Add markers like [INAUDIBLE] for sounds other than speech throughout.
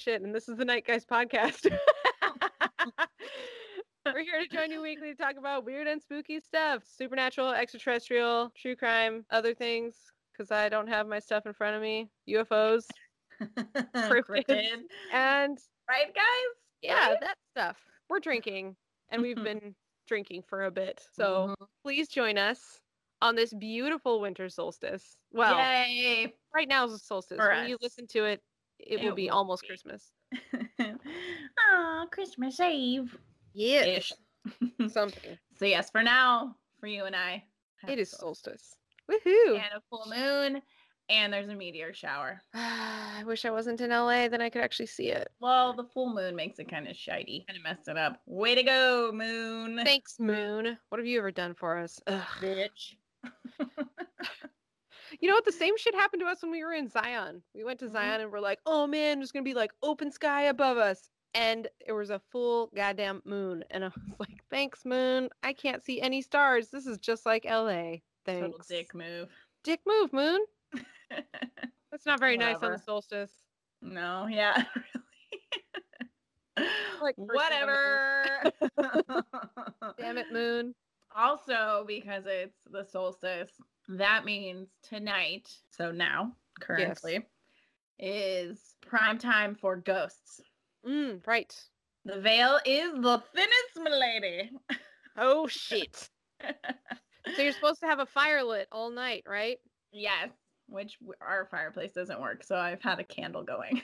shit, and this is the Night Guys podcast. [LAUGHS] We're here to join you weekly to talk about weird and spooky stuff supernatural, extraterrestrial, true crime, other things, because I don't have my stuff in front of me. UFOs, [LAUGHS] Cryptid. and Right, guys? yeah, Right? that stuff. We're drinking, and we've been drinking for a bit. So Mhm. please join us on this beautiful winter solstice. Well, Yay. right now is the solstice. For when you listen to it, it, will be will almost be. Christmas. [LAUGHS] Aw, Christmas Eve. Yes. Ish. [LAUGHS] Something. so yes, for now, for you and I. It is solstice. Woohoo! And a full moon, and there's a meteor shower. [SIGHS] I wish I wasn't in LA, then I could actually see it. Well, the full moon makes it kind of shiny. Kind of messed it up. Way to go, moon. Thanks, Moon. What have you ever done for us? Ugh. bitch. [LAUGHS] You know what? The same shit happened to us when we were in Zion. We went to Mhm. Zion and we're like, oh man, there's gonna be like open sky above us. And it was a full goddamn moon. And I was [LAUGHS] like, thanks, Moon. I can't see any stars. This is just like LA. Thanks. Total dick move. Dick move, Moon. [LAUGHS] That's not very nice on the solstice. no, yeah, [LAUGHS] really. Like, Whatever. Damn it, Moon. Also, because it's the solstice, that means tonight, so now, currently, is prime time for ghosts. Mm, right. The veil is the thinnest, my lady. Oh shit. [LAUGHS] So you're supposed to have a fire lit all night, right? yes, which our fireplace doesn't work, so I've had a candle going.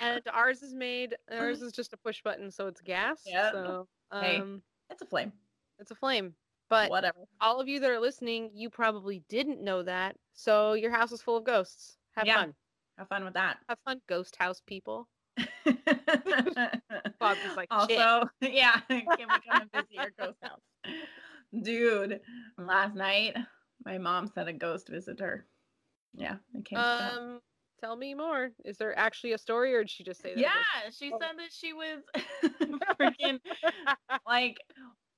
And ours is made. Ours [LAUGHS] is just a push button, so it's gas. Yep. So Hey. um, it's a flame. It's a flame. But Whatever. all of you that are listening, you probably didn't know that. So your house is full of ghosts. Have Yeah. fun. Have fun with that. Have fun, ghost house people. [LAUGHS] Bob's like, shit. also, [LAUGHS] yeah, [LAUGHS] can we come and visit your ghost house? Dude, last night my mom said a ghost visited her. Yeah, it came. Um, tell me more. Is there actually a story, or did she just say that? yeah, she Oh. said that she was freaking like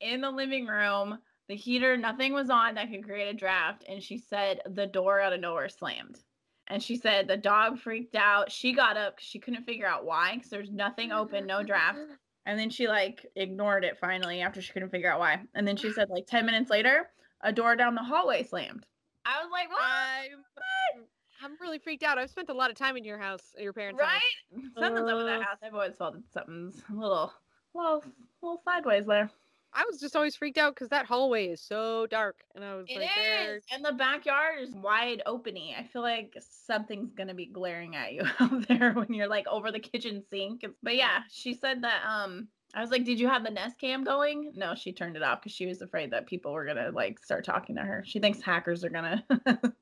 in the living room. The heater, nothing was on that could create a draft, and she said the door out of nowhere slammed. And she said the dog freaked out. She got up because she couldn't figure out why, because there's nothing open, no draft. And then she like ignored it finally after she couldn't figure out why. And then she said like 10 minutes later, a door down the hallway slammed. I was like, what? I'm, I'm really freaked out. I've spent a lot of time in your house, your parents' house. right? [LAUGHS] Something's up with that Uh. house. I've always felt that something's a little, little, little sideways there. I was just always freaked out because that hallway is so dark, and I was It like, is, and the backyard is wide opening. I feel like something's gonna be glaring at you [LAUGHS] out there when you're like over the kitchen sink. But yeah, she said that. Um, I was like, "Did you have the Nest Cam going?" No, she turned it off because she was afraid that people were gonna like start talking to her. She thinks hackers are gonna [LAUGHS]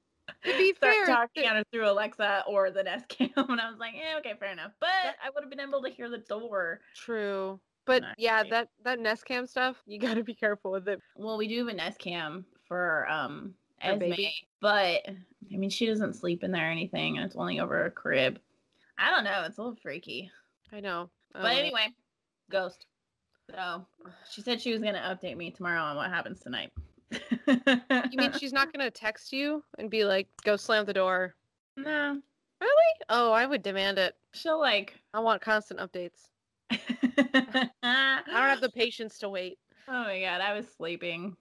To be start fair, talking at her through Alexa or the Nest Cam. [LAUGHS] And I was like, "Yeah, okay, fair enough." But I would have been able to hear the door. True. But Not yeah, great. that that Nest Cam stuff, you got to be careful with it. Well, we do have a Nest Cam for um For Esme, baby? but I mean she doesn't sleep in there or anything, and it's only over a crib. I don't know. It's a little freaky. I know. But Um, anyway, ghost. So she said she was gonna update me tomorrow on what happens tonight. you mean she's not [LAUGHS] gonna text you and be like, "Go slam the door"? no? Really? Oh, I would demand it. She'll like. I want constant updates. [LAUGHS] I don't have the patience to wait. Oh my god, I was sleeping.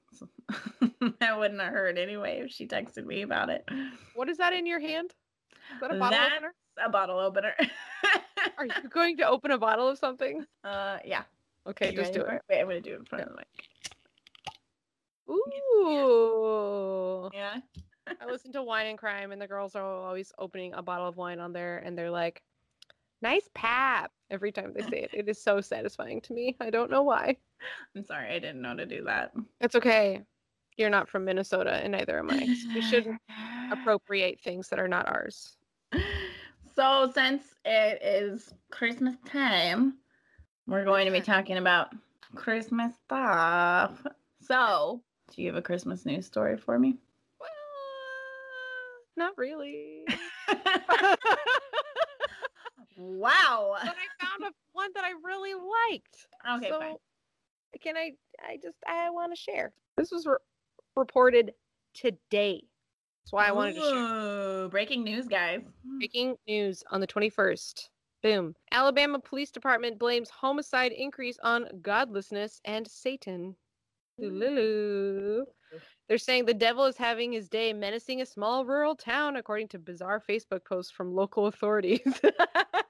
[LAUGHS] that wouldn't have hurt anyway if she texted me about it. What is that in your hand? Is that a bottle That's opener? a bottle opener. Are you going to open a bottle of something? [LAUGHS] Uh, yeah. Okay, just do it. Wait, I'm gonna do it in front of the mic. Ooh. Yeah. I listen to Wine and Crime, and the girls are always opening a bottle of wine on there, and they're like, "Nice pap!" Every time they say it, it is so satisfying to me. I don't know why. I'm sorry, I didn't know to do that. It's okay. You're not from Minnesota, and neither am I. so we shouldn't appropriate things that are not ours. [SIGHS] So, since it is Christmas time, we're going to be talking about Christmas stuff. So, do you have a Christmas news story for me? Well, not really. [LAUGHS] [LAUGHS] wow. but I found a, one that I really liked. Okay, so fine. can I? I just I want to share. This was re- reported today. That's why I wanted to share. Ooh, Breaking news, guys. Hmm. Breaking news on the 21st. Boom. Alabama Police Department blames homicide increase on godlessness and Satan. Lulu. They're saying the devil is having his day menacing a small rural town, according to bizarre Facebook posts from local authorities. [LAUGHS]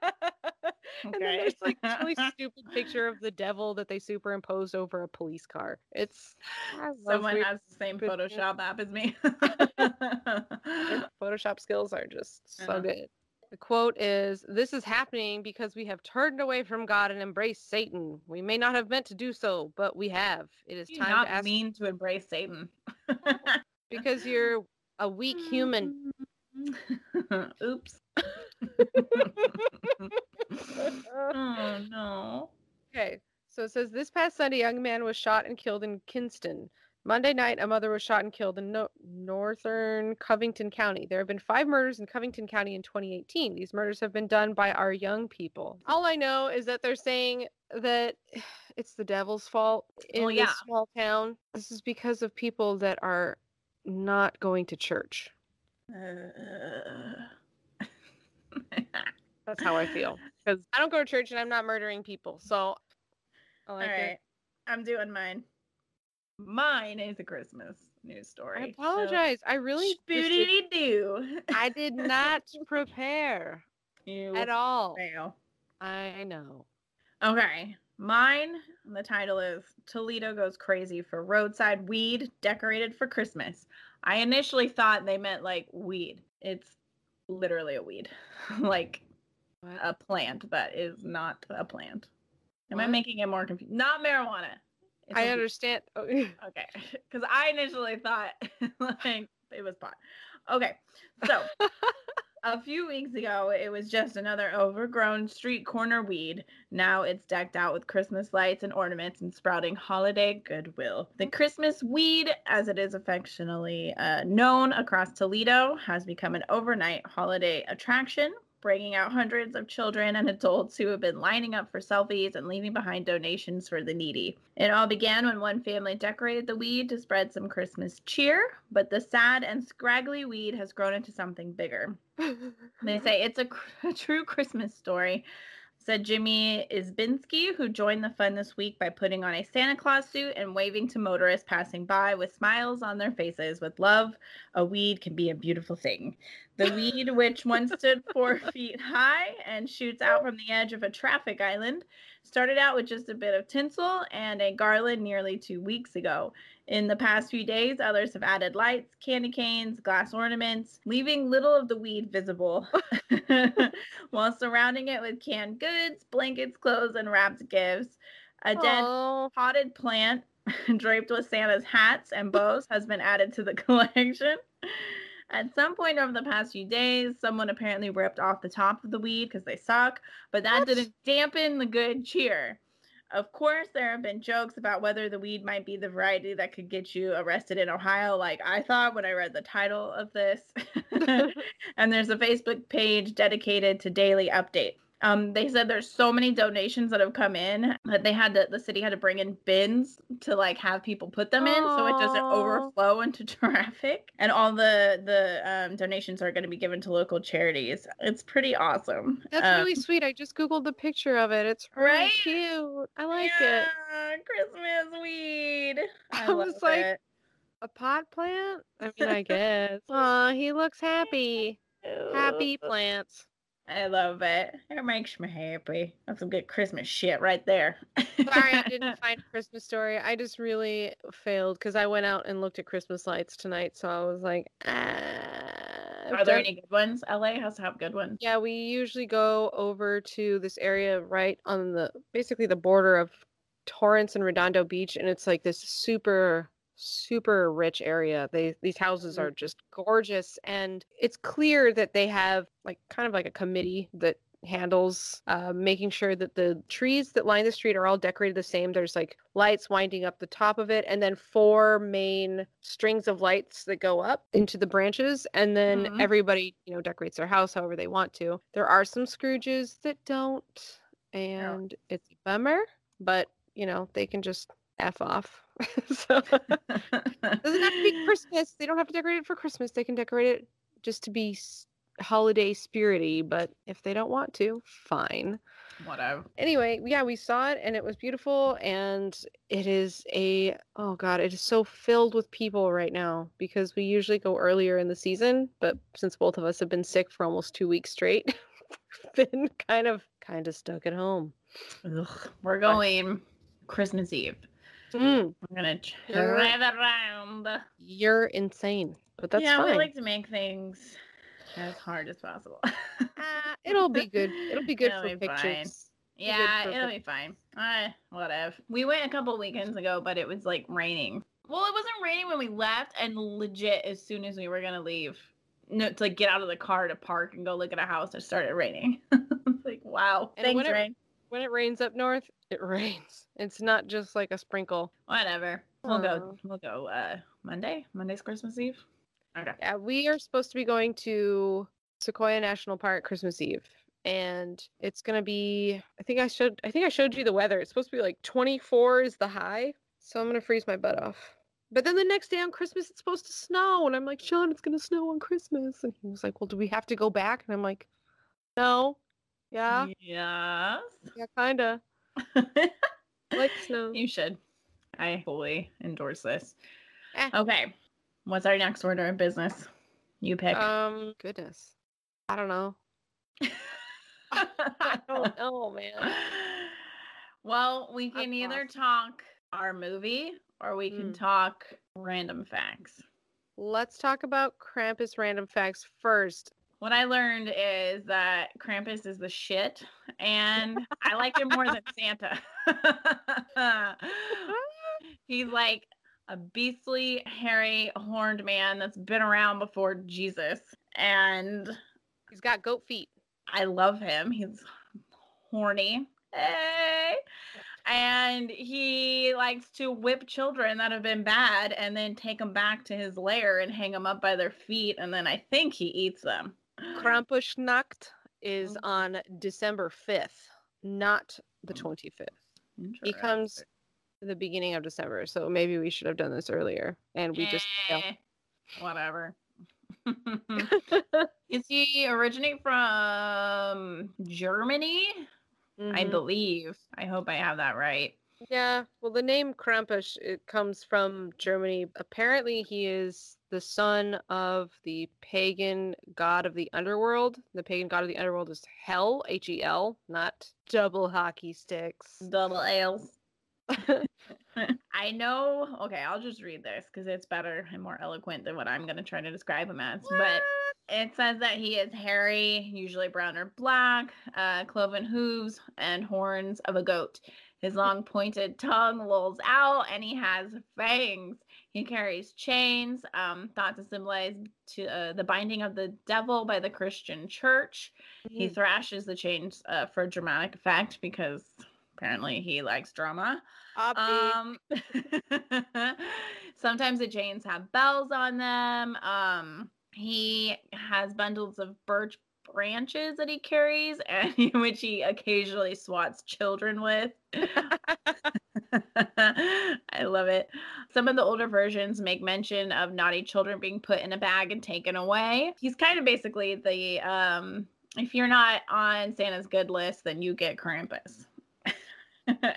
And then there's like this really [LAUGHS] stupid picture of the devil that they superimposed over a police car. It's Someone weird- has the same. Photoshop app as me. [LAUGHS] Photoshop skills are just so Uh-huh. good. The quote is This is happening because we have turned away from God and embraced Satan. We may not have meant to do so, but we have. It is time not to ask mean to embrace Satan. [LAUGHS] because you're a weak human. Oops. [LAUGHS] oh no. Okay, so it says this past Sunday, a young man was shot and killed in Kinston. Monday night, a mother was shot and killed in no- northern Covington County. There have been five murders in Covington County in 2018. These murders have been done by our young people. All I know is that they're saying that [SIGHS] it's the devil's fault in Well, this small town. This is because of people that are not going to church. Uh, [LAUGHS] That's how I feel. Because I don't go to church and I'm not murdering people. So I All like right. it. I'm doing mine. Mine is a Christmas news story. I apologize. I really Spoodity doo. I [LAUGHS] did not prepare you at all. fail. I know. Okay. Mine, the title is Toledo Goes Crazy for Roadside Weed Decorated for Christmas. I initially thought they meant like weed. It's literally a weed, [LAUGHS] like? A plant that is not a plant. Am I making it more confused? Not marijuana. It's I understand. Oh, [LAUGHS] Okay, [LAUGHS] because I initially thought [LAUGHS] like it was pot. Okay, so a few weeks ago it was just another overgrown street corner weed. Now it's decked out with Christmas lights and ornaments and sprouting holiday goodwill. The Christmas weed, as it is affectionately uh, known across Toledo, has become an overnight holiday attraction. Bringing out hundreds of children and adults who have been lining up for selfies and leaving behind donations for the needy. It all began when one family decorated the weed to spread some Christmas cheer, but the sad and scraggly weed has grown into something bigger. [LAUGHS] They say it's a, cr- [LAUGHS] a true Christmas story, said Jimmy Isbinski, who joined the fun this week by putting on a Santa Claus suit and waving to motorists passing by with smiles on their faces. With love, a weed can be a beautiful thing. The [LAUGHS] weed, which once stood four [LAUGHS] feet high and shoots out from the edge of a traffic island, started out with just a bit of tinsel and a garland nearly two weeks ago. In the past few days, others have added lights, candy canes, glass ornaments, leaving little of the weed visible, [LAUGHS] while surrounding it with canned goods, blankets, clothes, and wrapped gifts. A dead Oh, potted plant [LAUGHS] draped with Santa's hats and bows has been added to the [LAUGHS] collection. At some point over the past few days, someone apparently ripped off the top of the weed because they suck, but that What? didn't dampen the good cheer. Of course, there have been jokes about whether the weed might be the variety that could get you arrested in Ohio, like I thought when I read the title of this. [LAUGHS] [LAUGHS] and there's a Facebook page dedicated to daily update. Um, they said there's so many donations that have come in that they had to the city had to bring in bins to like have people put them in so it doesn't overflow into [LAUGHS] traffic. And all the the um, donations are going to be given to local charities. It's pretty awesome. that's Um, really sweet. I just googled the picture of it. It's really Right? cute. I like yeah, it. Christmas weed. [LAUGHS] I, I was like, it. A pot plant? I mean, I [LAUGHS] guess. Aw, he looks happy. Happy plants. I love it. It makes me happy. That's some good Christmas shit right there. Sorry, I didn't [LAUGHS] find a Christmas story. I just really failed because I went out and looked at Christmas lights tonight. So I was like, ah. Are there any good ones? LA has to have good ones. Yeah, we usually go over to this area right on the basically the border of Torrance and Redondo Beach, and it's like this super super rich area. They these houses are just gorgeous, and it's clear that they have like kind of like a committee that handles uh, making sure that the trees that line the street are all decorated the same. There's like lights winding up the top of it, and then four main strings of lights that go up into the branches, and then Mhm. everybody you know decorates their house however they want to. There are some Scrooges that don't, and it's a bummer, but you know they can just f off. [LAUGHS] so [LAUGHS] doesn't have to be Christmas. They don't have to decorate it for Christmas. They can decorate it just to be holiday spirity. But if they don't want to, fine. Whatever. Anyway, yeah, we saw it and it was beautiful. And it is a oh god, it is so filled with people right now because we usually go earlier in the season, but since both of us have been sick for almost two weeks straight, [LAUGHS] been kind of kind of stuck at home. Ugh, we're going Christmas Eve. Mm, We're gonna You're- drive around. you're insane, but that's yeah, fine. we like to make things as hard as possible. Ah, [LAUGHS] it'll be good. It'll be good It'll for be fine. pictures. Be good yeah, it'll pic- be fine. Uh, whatever. We went a couple weekends ago, but it was like raining. Well, it wasn't raining when we left, and legit as soon as we were gonna leave, no, to like get out of the car to park and go look at a house, it started raining. [LAUGHS] it's like wow, And thanks rain. When it rains up north, it [LAUGHS] rains. It's not just like a sprinkle. Whatever. We'll go. We'll go. Uh, Monday. Monday's Christmas Eve. Okay. Yeah, we are supposed to be going to Sequoia National Park Christmas Eve. And it's gonna be I think I showed I think I showed you the weather. It's supposed to be like 24 is the high. So I'm gonna freeze my butt off. But then the next day on Christmas it's supposed to snow. And I'm like, Sean, it's gonna snow on Christmas. And he was like, Well, do we have to go back? And I'm like, No. Yeah, Yes. yeah, kinda. [LAUGHS] Like snow. you should. I fully endorse this. Eh. Okay. What's our next order of business? You pick. Um goodness. I don't know. [LAUGHS] I don't know, man. [LAUGHS] well, we I'm can either lost. talk our movie or we can Mm. talk random facts. Let's talk about Krampus random facts first. What I learned is that Krampus is the shit, and I like him more than Santa. [LAUGHS] He's like a beastly, hairy, horned man that's been around before Jesus, and He's got goat feet. I love him. He's horny. Hey. And he likes to whip children that have been bad and then take them back to his lair and hang them up by their feet. And then I think he eats them. Krampusnacht is Oh. on December 5th, not the Mm. 25th. He comes the beginning of December, so maybe we should have done this earlier. And we just failed. Eh, Whatever. [LAUGHS] [LAUGHS] Is he originate from Germany? I Mhm. believe. I hope I have that right. Yeah, well, the name Krampus it comes from Germany. Apparently, he is the son of the pagan god of the underworld. The pagan god of the underworld is Hell, H E L, not double hockey sticks. Double L's. [LAUGHS] [LAUGHS] I know. Okay, I'll just read this because it's better and more eloquent than what I'm going to try to describe him as. But it says that he is hairy, usually brown or black, uh, cloven hooves, and horns of a goat. His long pointed tongue lolls out, and he has fangs. He carries chains, um, thought to symbolize to uh, the binding of the devil by the Christian Church. He Mhm. thrashes the chains uh, for dramatic effect because apparently he likes drama. Um, [LAUGHS] sometimes the chains have bells on them. Um, he has bundles of birch branches that he carries, and [LAUGHS] which he occasionally swats children with. [LAUGHS] I love it. Some of the older versions make mention of naughty children being put in a bag and taken away. He's kind of basically the um if you're not on Santa's good list, then you get Krampus. [LAUGHS]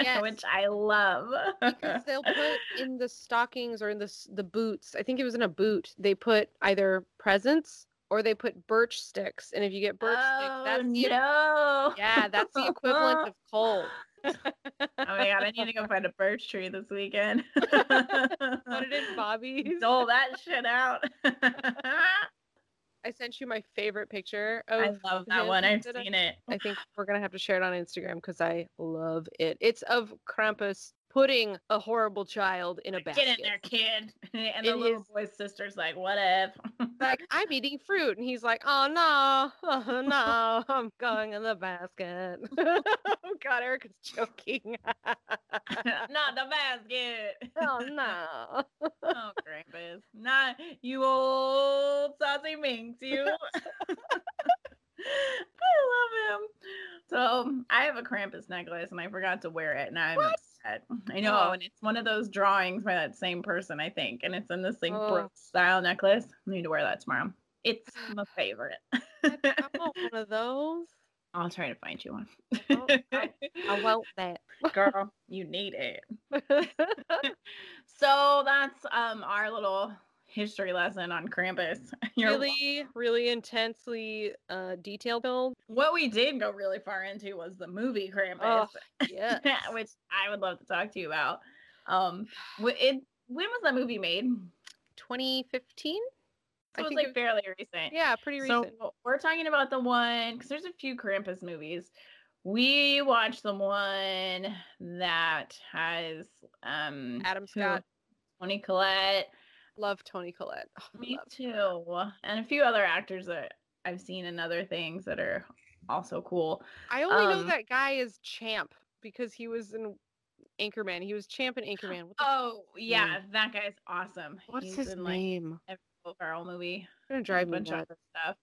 Yes. Which I love. because they'll put in the stockings or in the the boots. I think it was in a boot. They put either presents or they put birch sticks. And if you get birch sticks, oh, that's the, no. yeah, that's the equivalent of coal. [LAUGHS] oh my god, I need to go find a birch tree this weekend. [LAUGHS] Put it in [LAUGHS] Bobby's. Dole that shit out. I sent you my favorite picture. I love that him one. I've seen it. I think we're gonna have to share it on Instagram because I love it. It's of Krampus putting a horrible child in a basket. Get in there, kid. [LAUGHS] And the In little his- boy's sister's like, what if? [LAUGHS] Like I'm eating fruit, and he's like, "Oh no, [LAUGHS] oh no, I'm going in the basket." oh God, Erica's joking. Not the basket. oh no. oh, Krampus. Not you old saucy minx, you. I love him. So So I have a Krampus necklace and I forgot to wear it and I'm What? upset. I know, Oh. and it's one of those drawings by that same person, I think, and it's in this like Oh. Brooks style necklace. I need to wear that tomorrow. It's my favorite. [LAUGHS] I want one of those. I'll try to find you one. Oh, I- I [LAUGHS] want that. Girl, you need it. [LAUGHS] So that's um our little history lesson on Krampus. [LAUGHS] You're really, really intensely uh, detail build. What we did go really far into was the movie Krampus, Oh, [LAUGHS] yeah. which I would love to talk to you about. Um, it when was that movie made? 2015? So it was like it- fairly recent. Yeah, pretty recent. So we're talking about the one because there's a few Krampus movies. We watched the one that has um Adam? Scott. Toni Collette, Love Toni Collette. Oh, me love. too, and a few other actors that I've seen in other things that are also cool. I only know Um, that guy is Champ because he was in Anchorman. He was Champ in Anchorman. What the, Oh yeah, that guy's awesome. what's He's his in, like, name? every Will Ferrell movie. It's gonna a drive me bunch of stuff.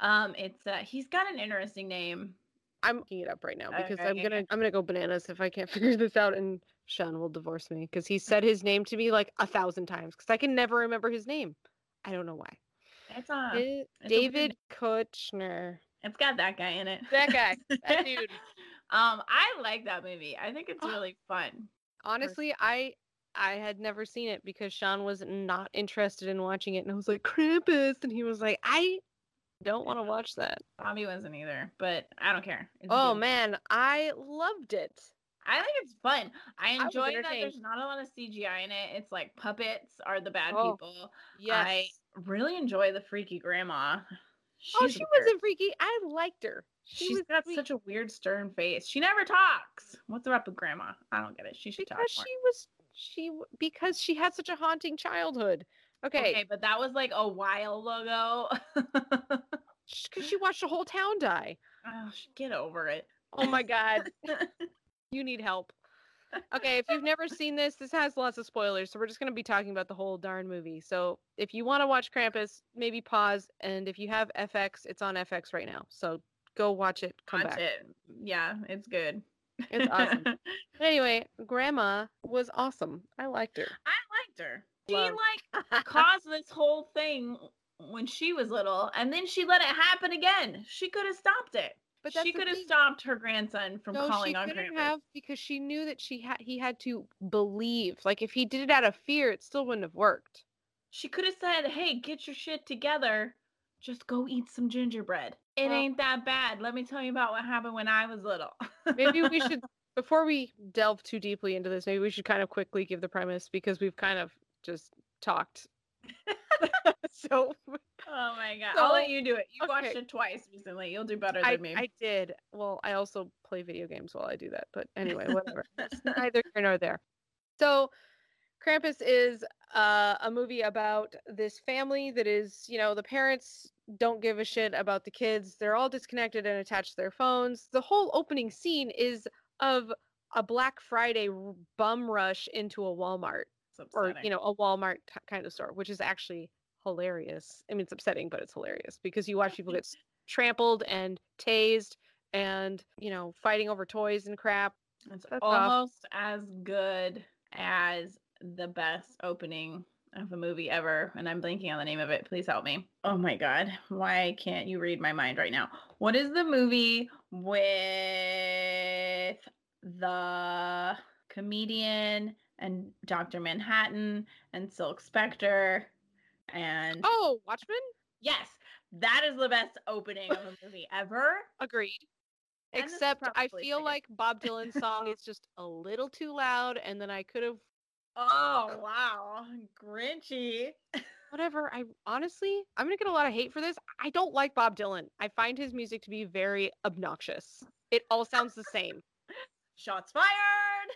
Um, it's uh, he's got an interesting name. I'm looking it up right now because I'm Okay. gonna I'm gonna go bananas if I can't [LAUGHS] figure this out and Sean will divorce me because he said his name to me like a thousand times because I can never remember his name. I don't know why. It's uh, Eh, it's David Koechner. it's got that guy in it. That guy. That [LAUGHS] dude. um, I like that movie. I think it's [GASPS] really fun. Honestly, I I had never seen it because Sean was not interested in watching it, and I was like Krampus, and he was like, I don't want to watch that. Bobby wasn't either, but I don't care. It's Oh good. man, I loved it. I think it's fun. I enjoy that there's not a lot of CGI in it. It's like puppets are the bad Oh, people. Yes. I really enjoy the freaky grandma. oh, she wasn't freaky. I liked her. She She's was got sweet such a weird stern face. She never talks. What's up with grandma? I don't get it. She should because talk she was she because she had such a haunting childhood. Okay, Okay, but that was like a while ago. [LAUGHS] because she watched the whole town die. oh, get over it. Oh my god, [LAUGHS] you need help. [LAUGHS] Okay, if you've never seen this, this has lots of spoilers, so we're just gonna be talking about the whole darn movie. So if you want to watch Krampus, maybe pause, and if you have FX, it's on FX right now. So go watch it. Come Watch back. it. Yeah, it's good. It's awesome. But [LAUGHS] anyway, Grandma was awesome. I liked her. I liked her. She Love. like [LAUGHS] caused this whole thing when she was little, and then she let it happen again. She could have stopped it. But she could have stopped her grandson from no, calling she on couldn't have because she knew that she had he had to believe. Like if he did it out of fear, it still wouldn't have worked. She could have said, "Hey, get your shit together. Just go eat some gingerbread. It Well- ain't that bad. Let me tell you about what happened when I was little." Maybe we [LAUGHS] should before we delve too deeply into this, maybe we should kind of quickly give the premise because we've kind of just talked. [LAUGHS] [LAUGHS] so [LAUGHS] Oh my god! I'll let you do it. You watched it twice recently. You'll do better I, than me. I did. Well, I also play video games while I do that. But anyway, [LAUGHS] whatever. Neither here nor there. So, Krampus is uh, a movie about this family that is, you know, the parents don't give a shit about the kids. They're all disconnected and attached to their phones. The whole opening scene is of a Black Friday bum rush into a Walmart It's or, you know, a Walmart t- kind of store, which is actually hilarious. I mean, it's upsetting, but it's hilarious because you watch people get trampled and tased and, you know, fighting over toys and crap. It's That's off. almost as good as the best opening of a movie ever, and I'm blanking on the name of it. Please help me. Oh my god, why can't you read my mind right now? What is the movie with the comedian and Dr. Manhattan and Silk Spectre and Oh, Watchmen? yes, that is the best opening of a [LAUGHS] movie ever. Agreed. And Except I feel second. like Bob Dylan's song is just a little too loud, and then I could have Oh wow, Grinchy. whatever. I honestly, I'm gonna get a lot of hate for this. I don't like Bob Dylan. I find his music to be very obnoxious. It all sounds the same. [LAUGHS] Shots fired.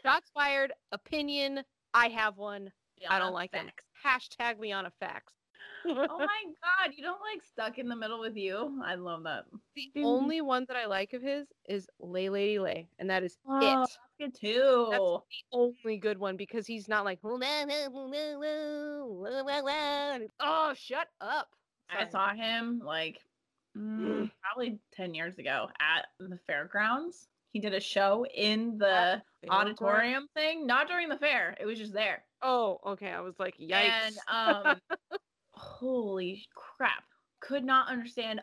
Shots fired. Opinion. I have one. I don't like them. Fax. Hashtag Liana Facts. oh my god, you don't like stuck in the middle with you? I love that. the only one that I like of his is Lay Lady Lay, and that is Oh, it. that's good too. the only good one because he's not like oh shut up. I saw him like mm, [GASPS] probably 10 years ago at the fairgrounds. He did a show in the At the fairground? auditorium thing, not during the fair. It was just there. Oh, okay. I was like, yikes. And um [LAUGHS] holy crap. Could not understand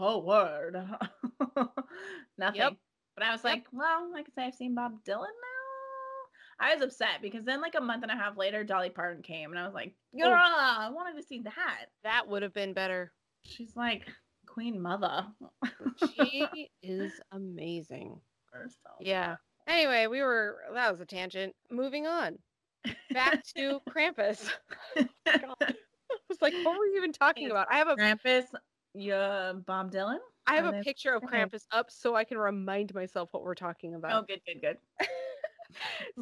a word. [LAUGHS] Nothing. But I was Yep. like, well, I could say I've seen Bob Dylan now. I was upset because then like a month and a half later, Dolly Parton came and I was like, Oh. I wanted to see that. that would have been better. She's like Queen Mother. She [LAUGHS] is amazing. So. Yeah. Anyway, we were that was a tangent. Moving on. Back to [LAUGHS] Krampus. [LAUGHS] God. I was like, what were you even talking about? I have a Krampus, yeah, Bob Dylan. I have a picture of. Krampus up so I can remind myself what we're talking about. Oh, good, good, good.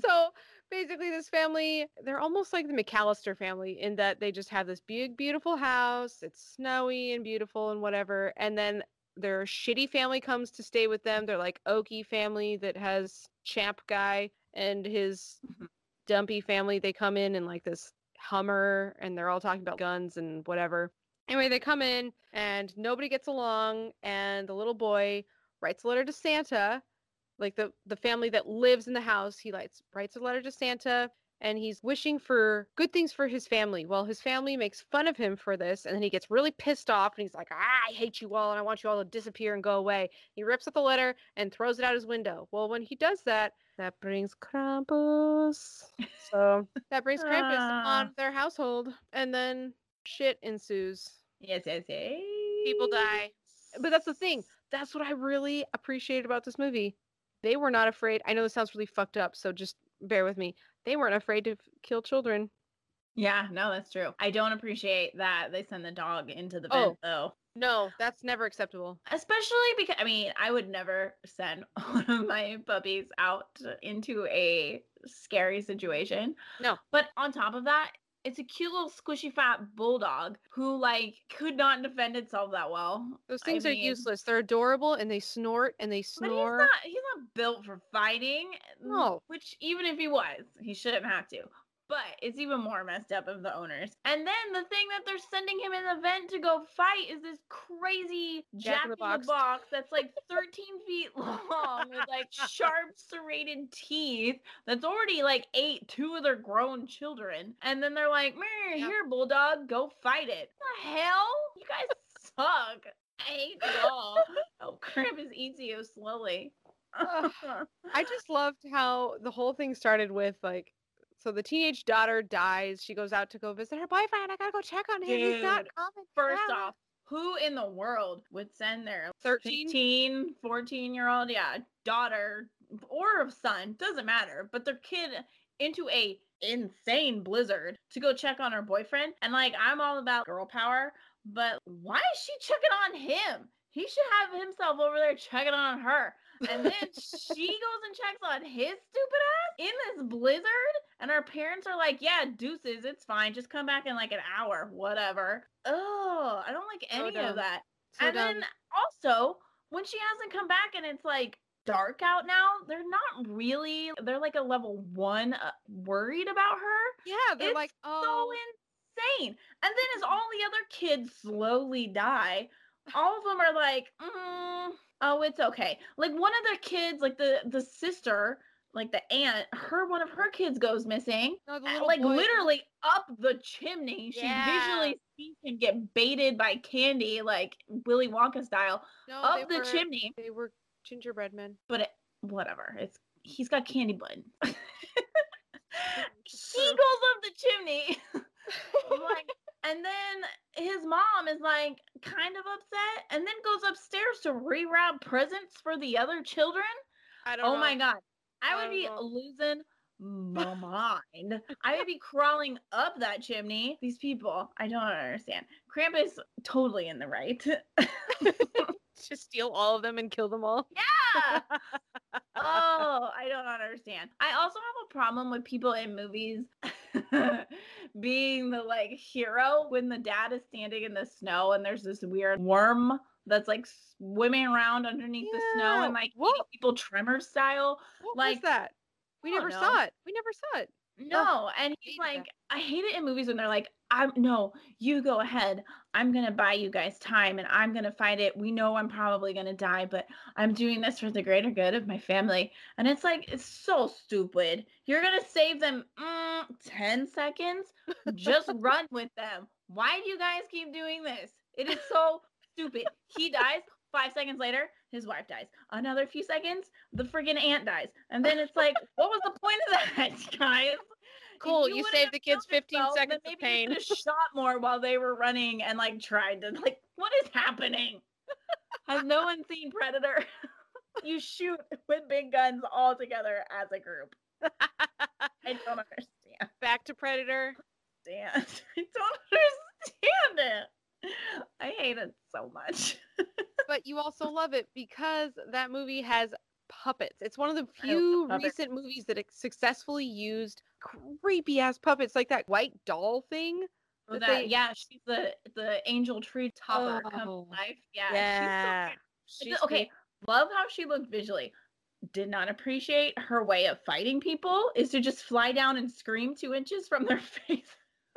so basically this family they're almost like the McCallister family in that they just have this big beautiful house it's snowy and beautiful and whatever and then their shitty family comes to stay with them they're like okie family that has champ guy and his Mhm. dumpy family they come in in like this hummer and they're all talking about guns and whatever anyway they come in and nobody gets along and the little boy writes a letter to santa like the the family that lives in the house he writes writes a letter to santa and he's wishing for good things for his family. Well his family makes fun of him for this and then he gets really pissed off and he's like ah, i hate you all and i want you all to disappear and go away. He rips up the letter and throws it out his window. Well when he does that that brings krampus. So [LAUGHS] that brings krampus Ah. on their household and then shit ensues. Yes, yes, yes. People die. but that's the thing. That's what i really appreciate about this movie they were not afraid i know this sounds really fucked up so just bear with me they weren't afraid to f- kill children Yeah, no, that's true. I don't appreciate that they send the dog into the Oh. vent though. no that's never acceptable Especially because I mean, I would never send [LAUGHS] one of my puppies out into a scary situation. No. But on top of that, it's a cute little squishy fat bulldog who like could not defend itself that well. those I things are mean- useless they're adorable and they snort and they snore. But he's not he's not built for fighting. No. Which even if he was, he shouldn't have to. But it's even more messed up of the owners. And then the thing that they're sending him in the vent to go fight is this crazy Jack in the Box. box that's like [LAUGHS] 13 feet long with like sharp serrated teeth that's already like ate two of their grown children. And then they're like, "Meh, Yep. here, bulldog, go fight it. the hell? You guys suck. I hate you all. [LAUGHS] Oh, Krampus eats you slowly. I just loved how the whole thing started with like so the teenage daughter dies. She goes out to go visit her boyfriend. I gotta go check on him. He's not Dude, coming. First back." off, who in the world would send their 13? 15, 14 year old, yeah, daughter or son, doesn't matter, but their kid into a insane blizzard to go check on her boyfriend? And like, I'm all about girl power, but why is she checking on him? He should have himself over there checking on her. And then she goes and checks on his stupid ass in this blizzard. And her parents are like, yeah, deuces, it's fine. Just come back in like an hour, whatever. Oh, I don't like any dumb. of that. So and dumb. then also, when she hasn't come back and it's like dark out now, they're not really, they're like a level one uh, worried about her. yeah, they're it's like, So oh, insane. And then as all the other kids slowly die, all of them are like, mm, oh, it's okay. Like one of their kids, like the the sister, like the aunt, her one of her kids goes missing. no, the like boy- literally up the chimney. She Yeah. visually sees him get baited by candy, like Willy Wonka style, no, up the were, chimney. They were gingerbread men. But it, whatever, it's he's got candy buttons. [LAUGHS] [LAUGHS] he goes up the chimney. [LAUGHS] Like, and then his mom is like kind of upset, and then goes upstairs to rewrap presents for the other children. I don't Oh know. my god, I I would be know. losing [LAUGHS] my mind. I would be crawling up that chimney. These people, I don't understand. Krampus totally in the right. [LAUGHS] [LAUGHS] Just steal all of them and kill them all. yeah. oh, I don't understand. I also have a problem with people in movies [LAUGHS] being the like hero when the dad is standing in the snow and there's this weird worm that's like swimming around underneath the snow and like people tremor style. What Like, was that? We never don't saw it. We never saw it. No, and he's that. like, I hate it in movies when they're like, I'm no, you go ahead. I'm gonna buy you guys time and I'm gonna fight it. We know I'm probably gonna die, but I'm doing this for the greater good of my family. And it's like, it's so stupid. You're gonna save them mm, 10 seconds? Just [LAUGHS] run with them. Why do you guys keep doing this? It is so stupid. He dies. Five seconds later, his wife dies. Another few seconds, the friggin' aunt dies. And then it's like, what was the point of that, [LAUGHS] guys? Cool, you wouldn't saved the kids 15 yourself, seconds of pain. You shot more while they were running and like tried to like. What is happening? [LAUGHS] Has no one seen Predator? [LAUGHS] you shoot with big guns all together as a group. [LAUGHS] I don't understand. Back to Predator. Damn, I don't understand it. I hate it so much. but you also love it because that movie has puppets. It's one of the few recent movies that successfully used creepy ass puppets, like that white doll thing. Well, that that, they- yeah, she's the the angel tree topper come Oh, to life. Yeah, Yeah, she's so she's okay, love how she looked visually. Did not appreciate her way of fighting people is to just fly down and scream two inches from their [LAUGHS] face.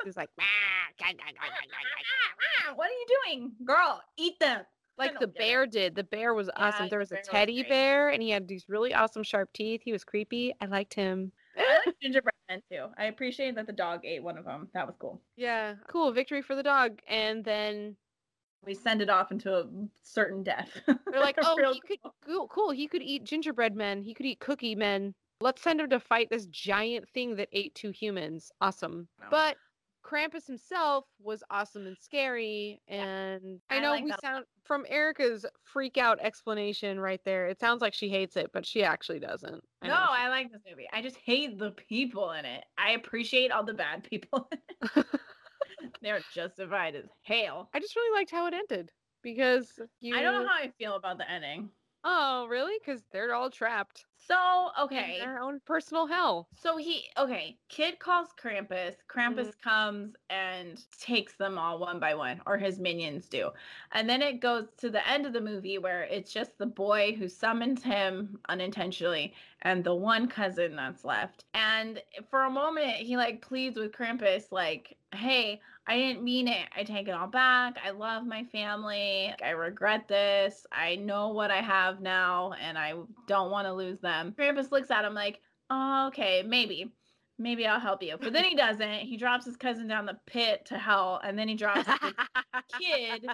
She was like, [LAUGHS] what are you doing, girl? Eat them. like the bear did. The bear was awesome. Yeah, There the was a bear was teddy bear, and he had these really awesome sharp teeth. He was creepy. I liked him. I like gingerbread men too. I appreciate that the dog ate one of them. That was cool. Yeah, cool victory for the dog. And then We send it off into a certain death. [LAUGHS] they're like, [LAUGHS] "Oh, Real he could cool. cool, cool. He could eat gingerbread men. He could eat cookie men. Let's send him to fight this giant thing that ate two humans. Awesome." No. But Krampus himself was awesome and scary. And I I know like we sound from Erica's freak out explanation right there. It sounds like she hates it, but she actually doesn't. I no, I like this movie. I just hate the people in it. I appreciate all the bad people. [LAUGHS] [LAUGHS] They're justified as hell. I just really liked how it ended because you. I don't know how I feel about the ending. Oh, really? Because they're all trapped So, in okay. their own personal hell. So he, okay, kid calls Krampus. Mm-hmm. Krampus comes and takes them all one by one, or his minions do. And then it goes to the end of the movie where it's just the boy who summoned him unintentionally and the one cousin that's left. And for a moment, he like pleads with Krampus, like, hey, I didn't mean it. I take it all back. I love my family. I regret this. I know what I have now and I don't want to lose them. Krampus looks at him like, oh, okay, maybe. Maybe I'll help you. But then he doesn't. He drops his cousin down the pit to hell and then he drops the kid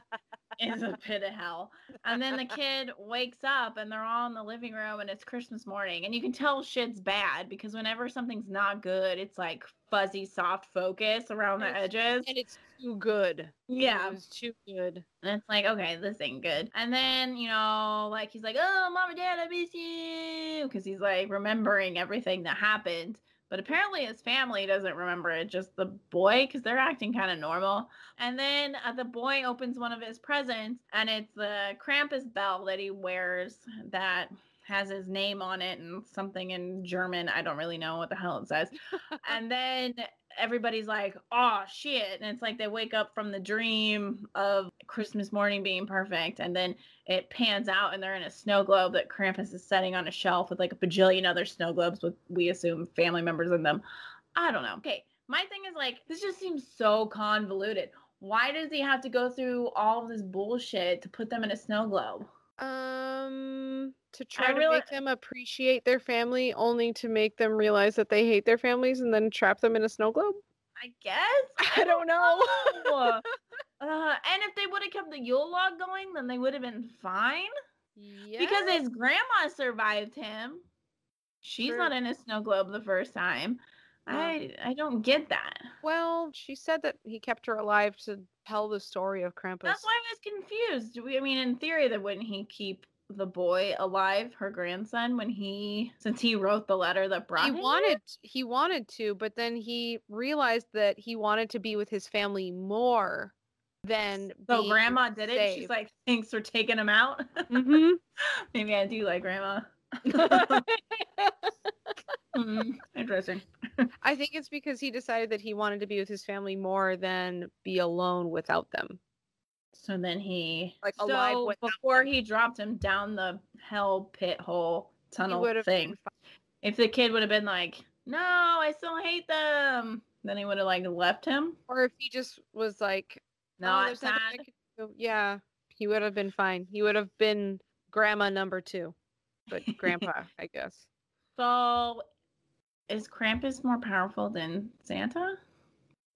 in the pit of hell. And then the kid wakes up and they're all in the living room and it's Christmas morning. And you can tell shit's bad because whenever something's not good, it's like fuzzy, soft focus around the edges. and it's too good. Yeah. It was too good. And it's like, okay, this ain't good. And then, you know, like he's like, oh, mom and dad, I miss you. Because he's like remembering everything that happened. But apparently his family doesn't remember it, just the boy, because they're acting kind of normal. And then uh, the boy opens one of his presents, and it's the Krampus bell that he wears that has his name on it and something in German. I don't really know what the hell it says. [LAUGHS] and then everybody's like, oh shit. And it's like they wake up from the dream of Christmas morning being perfect. And then it pans out and they're in a snow globe that Krampus is setting on a shelf with like a bajillion other snow globes with, we assume, family members in them. I don't know. Okay. My thing is like, this just seems so convoluted. Why does he have to go through all of this bullshit to put them in a snow globe? Um, to try to make them appreciate their family, only to make them realize that they hate their families, and then trap them in a snow globe. I guess. [LAUGHS] I don't know. know. [LAUGHS] uh, and if they would have kept the Yule log going, then they would have been fine. Because his grandma survived him. She's True. not in a snow globe the first time. Yeah. I I don't get that. well, she said that he kept her alive to tell the story of Krampus. That's why I was confused. We- I mean, in theory, that wouldn't he keep the boy alive, her grandson, when he since he wrote the letter that brought he him wanted he wanted to, but then he realized that he wanted to be with his family more than So grandma did it. She's like, thanks for taking him out. Mhm. [LAUGHS] Maybe I do like grandma. [LAUGHS] Hmm, interesting. [LAUGHS] I think it's because he decided that he wanted to be with his family more than be alone without them. So then he Like, so alive before them. he dropped him down the hell pit hole tunnel thing. If the kid would have been like, no, I still hate them. Then he would have like left him. Or if he just was like, "Oh, Not there's sad. yeah, he would have been fine. He would have been grandma number two, but [LAUGHS] grandpa, I guess. So, is Krampus more powerful than Santa?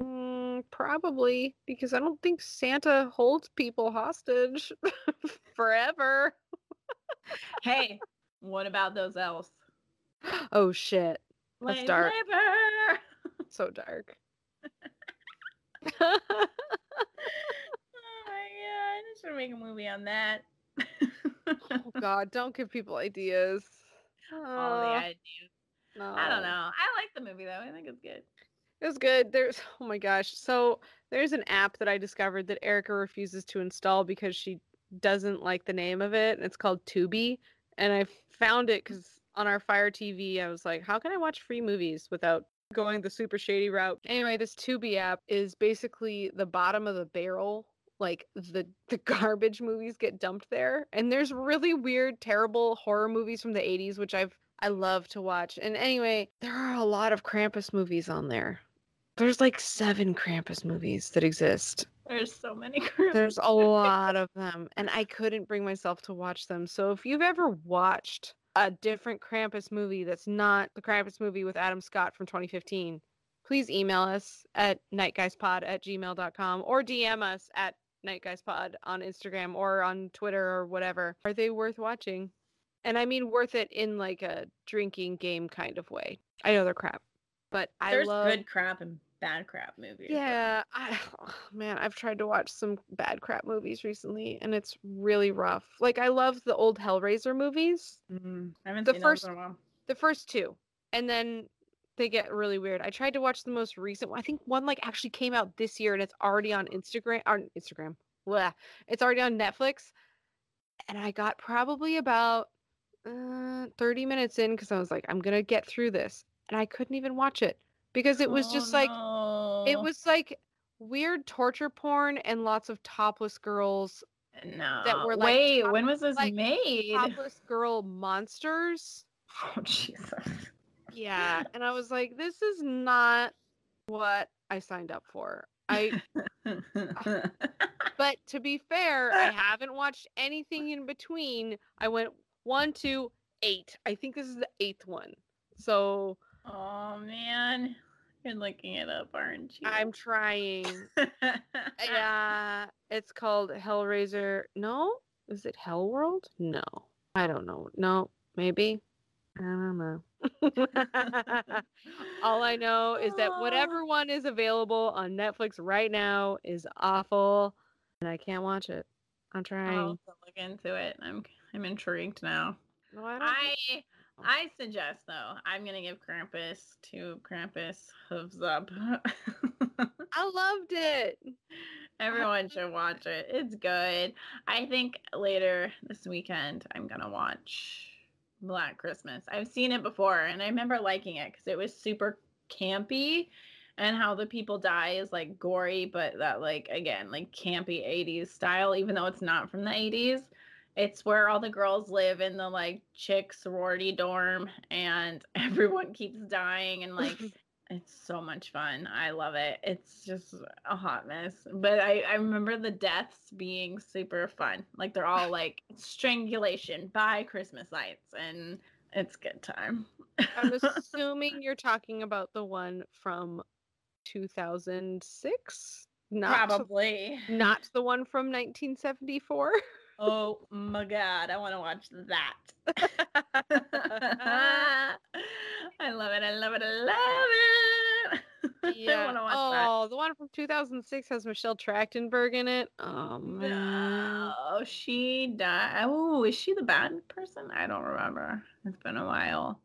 Mm, probably because I don't think Santa holds people hostage [LAUGHS] forever. Hey, [LAUGHS] what about those elves? Oh shit, That's Slave dark. labor! so dark. Oh my god, I should make a movie on that. Oh god, don't give people ideas. Oh, All the ideas. I don't know. I like the movie though. I think it's good. It was good. There's oh my gosh. So there's an app that I discovered that Erica refuses to install because she doesn't like the name of it. It's called Tubi. And I found it because on our Fire TV, I was like, how can I watch free movies without going the super shady route? Anyway, this Tubi app is basically the bottom of the barrel. Like the [LAUGHS] the garbage movies get dumped there. And there's really weird, terrible horror movies from the 80s, which I've I love to watch. And anyway, there are a lot of Krampus movies on there. There's like seven Krampus movies that exist. There's so many. [LAUGHS] There's a lot of them, and I couldn't bring myself to watch them. So if you've ever watched a different Krampus movie that's not the Krampus movie with Adam Scott from 2015, please email us at nightguyspod at gmail.com or DM us at nightguyspod on Instagram or on Twitter or whatever. Are they worth watching? And I mean worth it in like a drinking game kind of way. I know they're crap, but I There's love good crap and bad crap movies. yeah, I, [SIGHS] man, I've tried to watch some bad crap movies recently, and it's really rough. Like, I love the old Hellraiser movies, Mhm. I haven't The seen first- those in a while. the first two, and then they get really weird. I tried to watch the most recent one. I think one like actually came out this year, and it's already on Instagram. On Instagram, Blah. it's already on Netflix, and I got probably about uh, thirty minutes in because I was like, I'm gonna get through this, and I couldn't even watch it because it was Oh, just like no. it was like weird torture porn and lots of topless girls, no. were, like, Wait, when was this like, made? topless girl monsters. Oh Jesus. Yeah, and I was like, this is not what I signed up for. I [LAUGHS] but to be fair, I [LAUGHS] haven't watched anything in between. I went one, two, eight. I think this is the eighth one. So oh man, you're looking it up, aren't you? I'm trying. [LAUGHS] Uh, yeah, it's called Hellraiser. No, is it Hellworld? No, I don't know. No, maybe. I don't know. [LAUGHS] All I know is that whatever [LAUGHS] one is available on Netflix right now is awful, and I can't watch it. I'm trying. I'll to look into it. I'm I'm intrigued now. no, I. I I suggest though, I'm gonna give Krampus to Krampus hooves up. [LAUGHS] I loved it. Everyone should watch it. It's good. I think later this weekend I'm gonna watch Black Christmas. I've seen it before and I remember liking it because it was super campy and how the people die is like gory, but that like again, like campy 80s style, even though it's not from the 80s. It's where all the girls live in the like chick sorority dorm and [LAUGHS] everyone keeps dying and like [LAUGHS] it's so much fun. I love it. It's just a hot mess. But I, I remember the deaths being super fun. Like they're all like strangulation by Christmas lights and it's good time. I'm [LAUGHS] assuming you're talking about the one from 2006, not Probably. not the one from 1974. Oh my god, I want to watch that. [LAUGHS] [LAUGHS] I love it. I love it. I love it. [LAUGHS] To watch that. Oh, the one from 2006 has Michelle Trachtenberg in it. Um, oh man. No, she died. Oh, is she the bad person? I don't remember. It's been a while.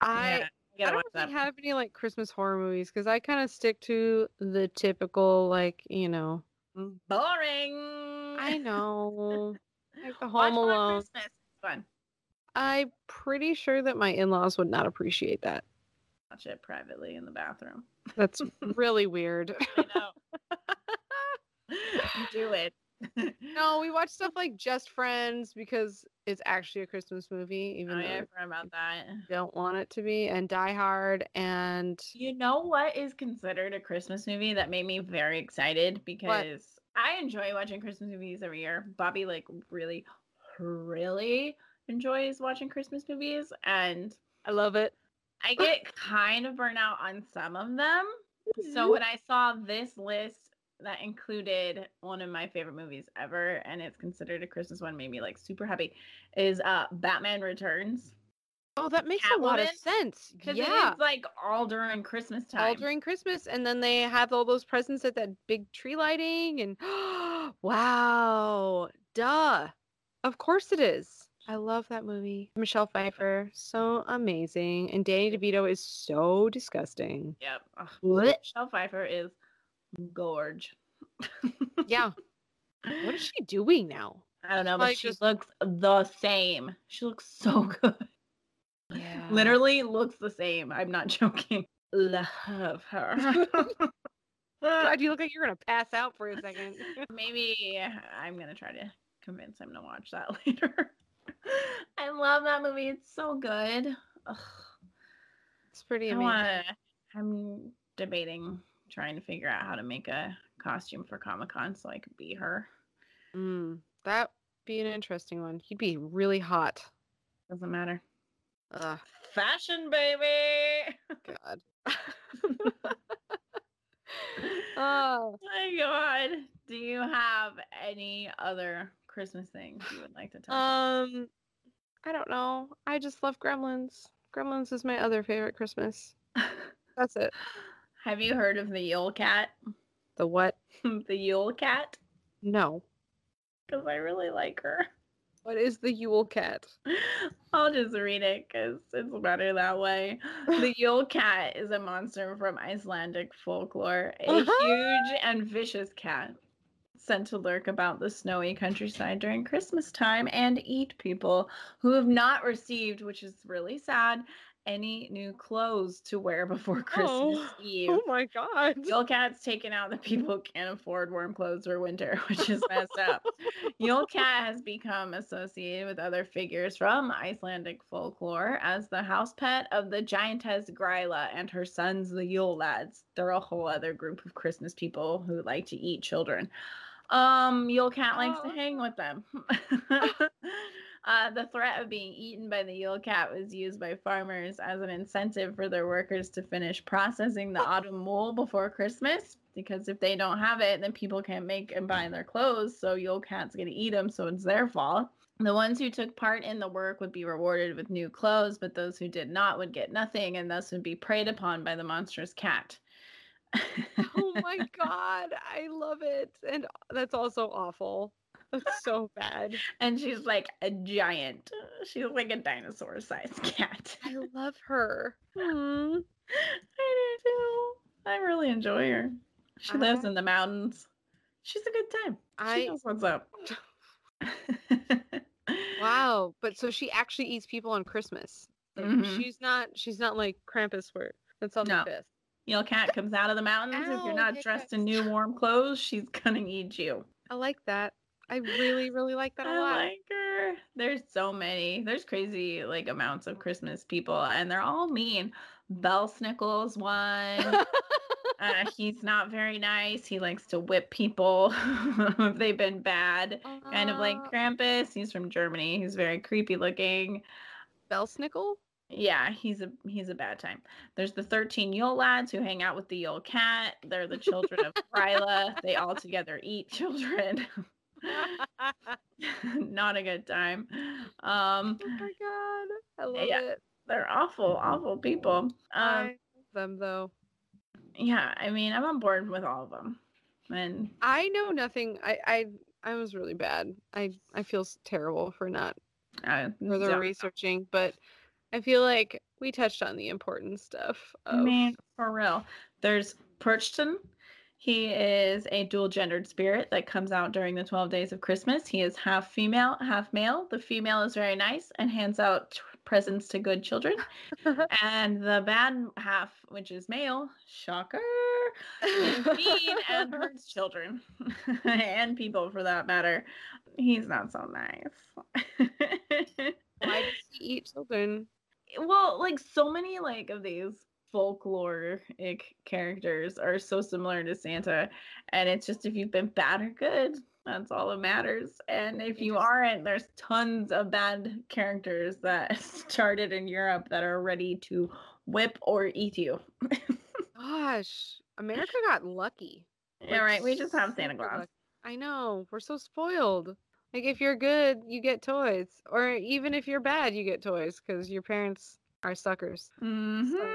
I Yeah, I don't watch really have any like Christmas horror movies because I kind of stick to the typical like you know. Mm, boring. I know. Like the [LAUGHS] Watch Home Black Alone. Christmas. It's fun. I'm pretty sure that my in-laws would not appreciate that. Watch it privately in the bathroom. That's [LAUGHS] really weird. I know. Do it. No, we watch stuff like Just Friends because it's actually a Christmas movie, even Oh, though yeah, I forgot about that. don't want it to be, and Die Hard, and You know what is considered a Christmas movie that made me very excited because I enjoy watching Christmas movies every year. Bobby like really, really enjoys watching Christmas movies, and I love it. I get kind of burnt out on some of them. So when I saw this list that included one of my favorite movies ever, and it's considered a Christmas one, made me like super happy, is uh Batman Returns. Oh, that makes a lot of sense. Because Yeah, it is like all during Christmas time. all during Christmas, and then they have all those presents at that big tree lighting, and [GASPS] wow, duh, of course it is. I love that movie. Michelle Pfeiffer, so amazing, and Danny DeVito is so disgusting. Yep. Ugh, Blech. Michelle Pfeiffer is gorge. [LAUGHS] Yeah, what is she doing now? I don't know, but Like, she just- looks the same. She looks so [LAUGHS] good. Yeah, Literally looks the same. I'm not [LAUGHS] joking. Love her. God, you look like you're gonna pass out for a second. Maybe I'm gonna try to convince him to watch that later. [LAUGHS] I love that movie. It's so good. Ugh, it's pretty amazing. wanna, I'm debating trying to figure out how to make a costume for Comic Con so I could be her. Mm, that be an interesting one. He'd be really hot. Doesn't matter. Ugh, Fashion baby. God. oh, [LAUGHS] [LAUGHS] my god. Do you have any other Christmas things you would like to talk about? um, I don't know. I just love Gremlins. Gremlins is my other favorite Christmas. [LAUGHS] That's it. Have you heard of the Yule Cat? The what? [LAUGHS] the Yule Cat? No. Because I really like her. What is the Yule Cat? [LAUGHS] I'll just read it because it's better that way. The Yule Cat is a monster from Icelandic folklore, a huge and vicious cat sent to lurk about the snowy countryside during Christmas time and eat people who have not received, which is really sad, any new clothes to wear before oh, Christmas [LAUGHS] Oh. Eve. Oh my God. Yule Cat's taking out the people who can't afford warm clothes for winter, [LAUGHS] which is messed up. [LAUGHS] Yule Cat has become associated with other figures from Icelandic folklore as the house pet of the giantess Gryla and her sons, the Yule Lads. They're a whole other group of Christmas people who like to eat children. Um, Yule Cat likes to hang with them. [LAUGHS] [LAUGHS] Uh, the threat of being eaten by the Yule Cat was used by farmers as an incentive for their workers to finish processing the [LAUGHS] autumn wool before Christmas. Because if they don't have it, then people can't make and buy their clothes. So Yule Cat's going to eat them. So it's their fault. The ones who took part in the work would be rewarded with new clothes, but those who did not would get nothing and thus would be preyed upon by the monstrous cat. Oh [LAUGHS] my God. I love it. And that's also awful. That's so bad. and she's like a giant. She's like a dinosaur sized [LAUGHS] cat. I love her. Hmm. I do too. I really enjoy her. She lives in the mountains. She's a good time. She I- knows what's up. [LAUGHS] Wow. But so she actually eats people on Christmas. Like, Mhm. She's not she's not like Krampus where that's on No. the fifth. Yule cat comes out of the mountains. if you're not dressed in new warm clothes, she's gonna eat you. I like that. I really, really like that a lot. I like her. There's so many. There's crazy like amounts of Christmas people, and they're all mean. Belsnickel's one. [LAUGHS] uh, he's not very nice. He likes to whip people if [LAUGHS] they've been bad. Kind of like Uh, Krampus. He's from Germany. He's very creepy looking. Belsnickel? Yeah, he's a he's a bad time. There's the 13 Yule lads who hang out with the Yule cat. They're the children of Gryla. They all together eat children. [LAUGHS] Not a good time. Um, Oh my god. I love Yeah. it. they're awful, awful people. Um, I love them though. yeah, I mean, I'm on board with all of them. And I know nothing. I I I was really bad. I I feel terrible for not uh, further researching, but I feel like we touched on the important stuff. I Of, mean, for real. There's Perchton. He is a dual gendered spirit that comes out during the 12 days of Christmas. He is half female, half male. The female is very nice and hands out t- presents to good children. [LAUGHS] and the bad half, which is male, shocker, is [LAUGHS] mean and hurts children [LAUGHS] and people for that matter. He's not so nice. Why does he eat children? Well, like so many like of these folkloric characters are so similar to Santa, and it's just if you've been bad or good, that's all that matters. And if you aren't, there's tons of bad characters that [LAUGHS] started in Europe that are ready to whip or eat you. [LAUGHS] Gosh, America got lucky. yeah, right. We just have Santa Claus. I know. We're so spoiled. Like if you're good, you get toys, or even if you're bad, you get toys because your parents are suckers. Mhm.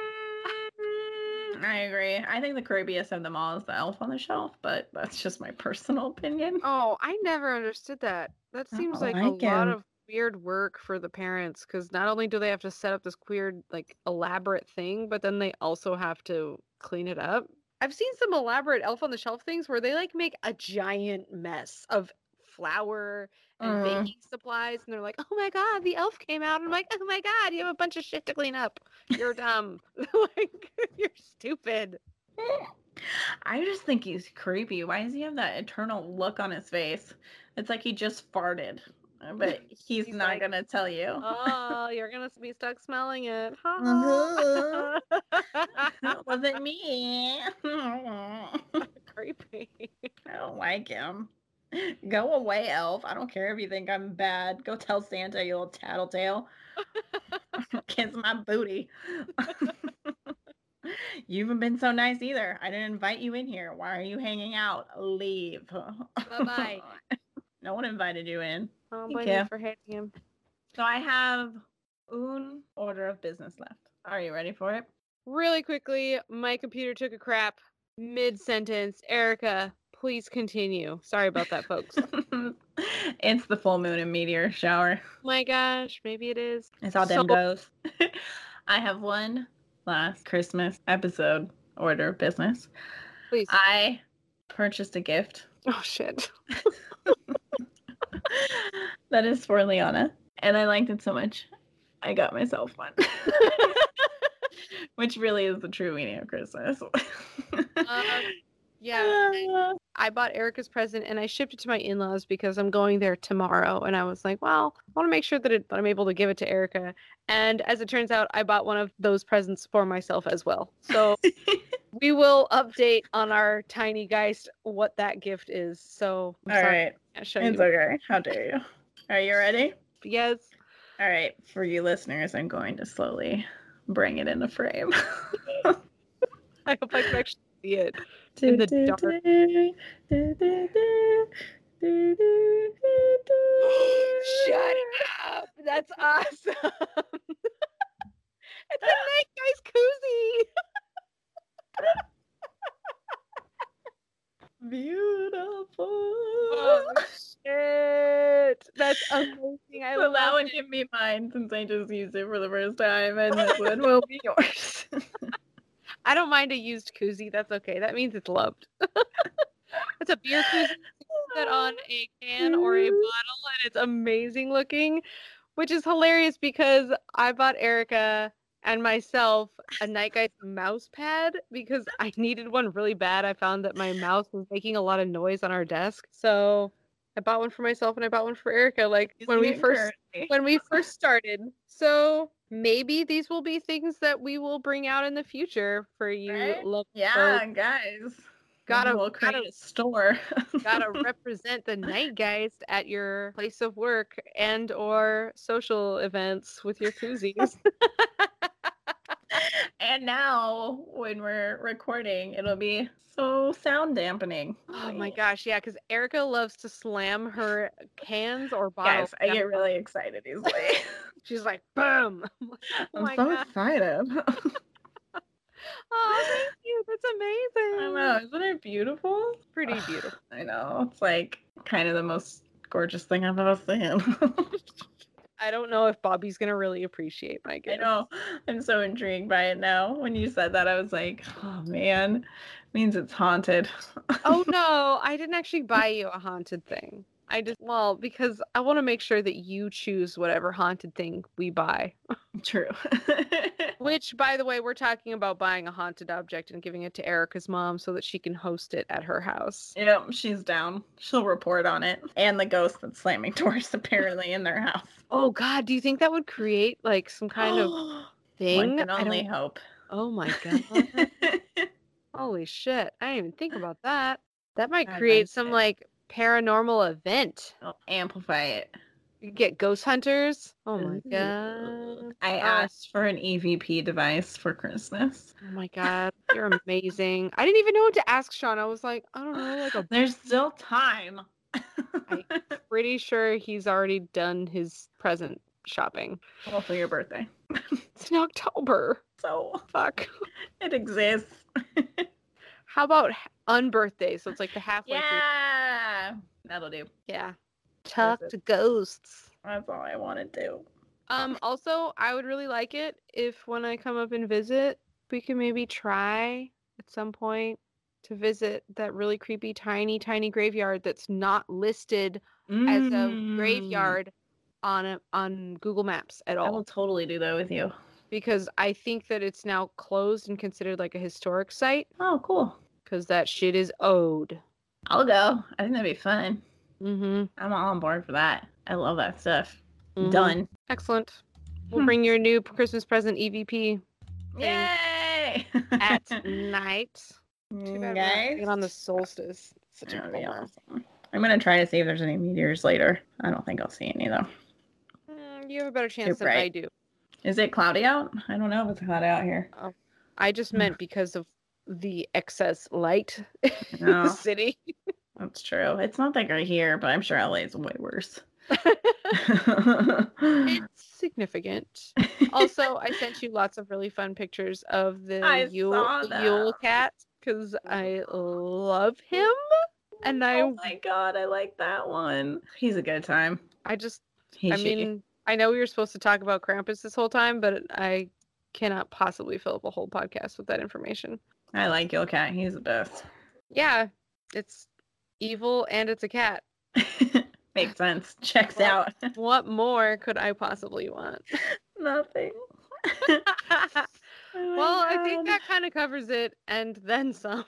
I agree. I think the creepiest of them all is the elf on the shelf, but that's just my personal opinion. Oh, I never understood that. That seems like, like a lot of weird work for the parents because not only do they have to set up this weird, like elaborate thing, but then they also have to clean it up. I've seen some elaborate elf on the shelf things where they like make a giant mess of flour and Uh. baking supplies and they're like, "Oh my god, the elf came out." And I'm like, "Oh my god, you have a bunch of shit to clean up. You're dumb. [LAUGHS] like [LAUGHS] you're stupid." [LAUGHS] I just think he's creepy. Why does he have that eternal look on his face? It's like he just farted, uh, but he's, He's not like, gonna tell you. Oh, you're gonna be stuck smelling it. Uh-huh. That wasn't me. Creepy. I don't like him. [LAUGHS] Go away, elf. I don't care if you think I'm bad. Go tell Santa, you little tattletale. [LAUGHS] Kiss my booty. [LAUGHS] you haven't been so nice either. I didn't invite you in here. Why are you hanging out? Leave. Bye-bye. no one invited you in. I don't Thank you. you for hating him. So I have un order of business left. Are you ready for it? Really quickly, my computer took a crap mid sentence. Erica, please continue. Sorry about that, folks. [LAUGHS] it's the full moon and meteor shower. my gosh, maybe it is. It's So- them goes. [LAUGHS] I have one last Christmas episode order of business. Please. I purchased a gift oh shit. [LAUGHS] that is for Liana, and I liked it so much. I got myself one. Which really is the true meaning of Christmas. Um, yeah. Ah. I bought Erica's present and I shipped it to my in-laws because I'm going there tomorrow. And I was like, well, I want to make sure that, it, that I'm able to give it to Erica. And as it turns out, I bought one of those presents for myself as well. So [LAUGHS] we will update on our tiny geist what that gift is. So I'm All sorry, right. I can't show It's you. okay. How dare you? Are you ready? Yes. All right. For you listeners, I'm going to slowly bring it into frame. [LAUGHS] [LAUGHS] I hope I can actually see it. In the dark. Shut up. That's awesome. [LAUGHS] it's a night guy's koozie. [LAUGHS] Beautiful. Oh, shit. That's amazing. I so love that one it. can be mine since I just used it for the first time, and this one will be yours. I don't mind a used koozie. That's okay. That means it's loved. [LAUGHS] it's a beer koozie that on a can or a bottle, and it's amazing looking, which is hilarious because I bought Erica and myself a Night Guys mouse pad because I needed one really bad. I found that my mouse was making a lot of noise on our desk, so I bought one for myself and I bought one for Erica. Like when we first when we first started. So maybe these will be things that we will bring out in the future for you. Right? Yeah, guys. Gotta- we'll create gotta- a store. gotta [LAUGHS] represent the night geist at your place of work and or social events with your koozies. [LAUGHS] [LAUGHS] and now when we're recording, it'll be so sound dampening. oh my gosh, yeah, because Erica loves to slam her cans or bottles. Guys, I get really excited easily. [LAUGHS] She's like, boom. [LAUGHS] I'm like, oh I'm so god. excited. Oh, thank you. That's amazing. I know, isn't it beautiful? Pretty [SIGHS] beautiful. I know. It's like kind of the most gorgeous thing I've ever seen. I don't know if Bobby's gonna really appreciate my gift. I know. [LAUGHS] I'm so intrigued by it now. When you said that, I was like, oh man, means it's haunted. Oh [LAUGHS] no, I didn't actually buy you a haunted thing. I just well because I want to make sure that you choose whatever haunted thing we buy. [LAUGHS] True. [LAUGHS] Which, by the way, we're talking about buying a haunted object and giving it to Erica's mom so that she can host it at her house. yep, she's down. She'll report on it. And the ghost that's slamming [LAUGHS] doors apparently in their house. Oh God, do you think that would create like some kind of [GASPS] thing? One can only hope. Oh my God. Holy shit. I didn't even think about that. That might create some like paranormal event. I'll amplify it. You get ghost hunters. Oh my god. I Ah. asked for an EVP device for Christmas. Oh my god. You're amazing. I didn't even know what to ask Sean. I was like, I don't know, like a [SIGHS] There's still time. I'm [LAUGHS] pretty sure he's already done his present shopping. well, for your birthday. [LAUGHS] It's in October. So Fuck. [LAUGHS] it exists. How about unbirthday? So it's like the halfway through. yeah. That'll do. Yeah. Talk to ghosts. That's all I want to do. Um, also, I would really like it if when I come up and visit, we can maybe try at some point to visit that really creepy tiny, tiny graveyard that's not listed as a Mm. graveyard on a, on Google Maps at all. I will totally do that with you. Because I think that it's now closed and considered like a historic site Oh, cool. Because that shit is owed. I'll go. I think that'd be fun. Mm-hmm. I'm all on board for that. I love that stuff. Mhm. Done. Excellent. We'll Hmm. bring your new Christmas present EVP Yay! at [LAUGHS] night. Too bad we're not Guys. doing it on the solstice. Such a That would be bummer. awesome. I'm gonna try to see if there's any meteors later. I don't think I'll see any though. Mm, you have a better chance than I do. Is it cloudy out? I don't know if it's cloudy out here. I just Mm. meant because of the excess light [LAUGHS] in No. the city. That's true. It's not that great here, but I'm sure LA is way worse. it's [LAUGHS] significant. [LAUGHS] Also, I sent you lots of really fun pictures of the I Yule, Yule cat because oh. I love him, and I oh my god, I like that one. He's a good time. I just He I should- eh mean I know we were supposed to talk about Krampus this whole time, but I cannot possibly fill up a whole podcast with that information. I like Yule Cat. He's the best. Yeah, it's evil and it's a cat. [LAUGHS] Makes sense. Checks Well, out. [LAUGHS] What more could I possibly want? [LAUGHS] Nothing. Oh well, I think that kind of covers it and then some.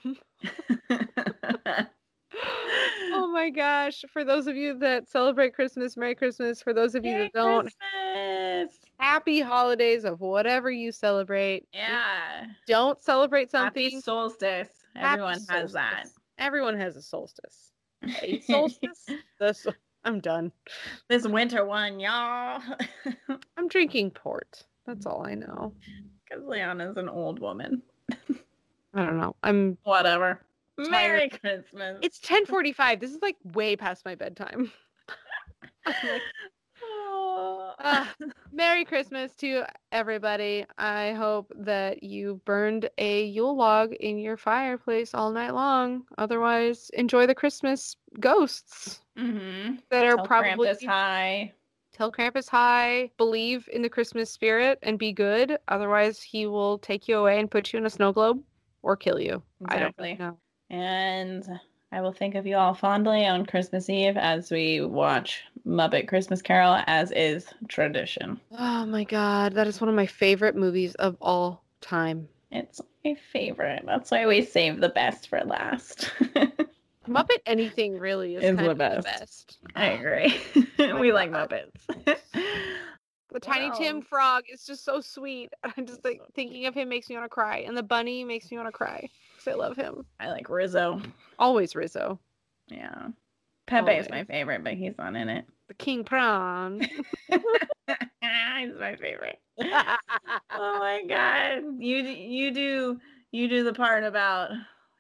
oh my gosh. For those of you that celebrate Christmas, Merry Christmas. For those of you Merry that don't, Christmas. Happy holidays of whatever you celebrate. Yeah. Don't celebrate something. Happy solstice. Happy Everyone has that. Everyone has a solstice. A [LAUGHS] solstice? The sol- I'm done. this winter one, y'all. [LAUGHS] I'm drinking port. That's all I know. Because Liana's an old woman. I don't know. I'm Whatever. Tired. Merry Christmas. it's 10:45. This is like way past my bedtime. [LAUGHS] I'm like, Ah, [LAUGHS] Merry Christmas to everybody. I hope that you burned a Yule log in your fireplace all night long. Otherwise, enjoy the Christmas ghosts mm-hmm. that are Tell probably Krampus hi. tell Krampus hi, believe in the Christmas spirit and be good. Otherwise, he will take you away and put you in a snow globe or kill you. I don't Exactly. know. And I will think of you all fondly on Christmas Eve as we watch Muppet Christmas Carol, as is tradition. Oh my god, that is one of my favorite movies of all time. It's my favorite. That's why we save the best for last. [LAUGHS] Muppet anything really is Is kind the of best. the best. I agree. [LAUGHS] we like Muppets. [LAUGHS] The Tiny Tim frog is just so sweet. I'm just like thinking of him makes me want to cry, and the bunny makes me want to cry because I love him. I like Rizzo. Always Rizzo, Yeah. Pepe is my favorite, but he's not in it. the king prawn. [LAUGHS] [LAUGHS] he's my favorite. [LAUGHS] oh my god. You you do you do the part about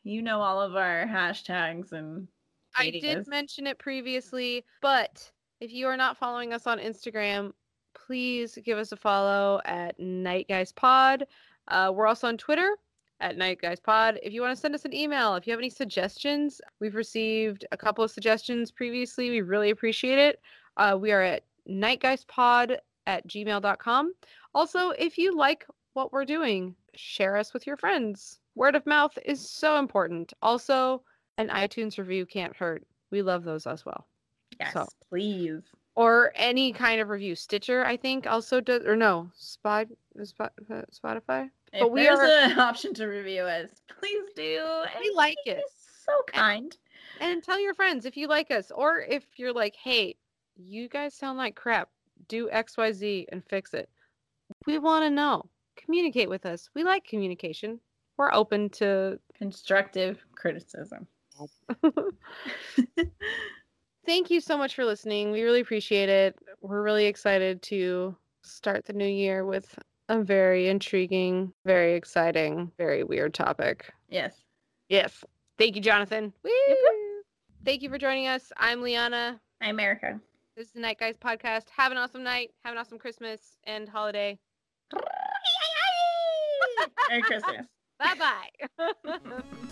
you know all of our hashtags and I did is. mention it previously, but if you are not following us on Instagram, please give us a follow at Night Guys Pod. Uh, we're also on Twitter at Night Guys Pod. If you want to send us an email, if you have any suggestions, we've received a couple of suggestions previously. We really appreciate it. Uh, we are at nightguyspod at gmail.com. Also, if you like what we're doing, share us with your friends. Word of mouth is so important. Also, an iTunes review can't hurt. We love those as well. Yes, So- please. or any kind of review. Stitcher, I think, also does, or no, Spot, Spot, Spotify. If But we there's are- an [LAUGHS] option to review us, please do. We And like it. So kind. And tell your friends if you like us, or if you're like, hey, you guys sound like crap. Do X, Y, Z and fix it. We want to know. Communicate with us. We like communication. We're open to. Constructive criticism. [LAUGHS] Thank you so much for listening. We really appreciate it. We're really excited to start the new year with a very intriguing, very exciting, very weird topic. yes. Yes. Thank you, Jonathan. Woo! Thank you for joining us. I'm Liana. I'm Erica. This is the Night Guys podcast. Have an awesome night. Have an awesome Christmas and holiday. Merry Christmas. [LAUGHS] Bye bye. [LAUGHS]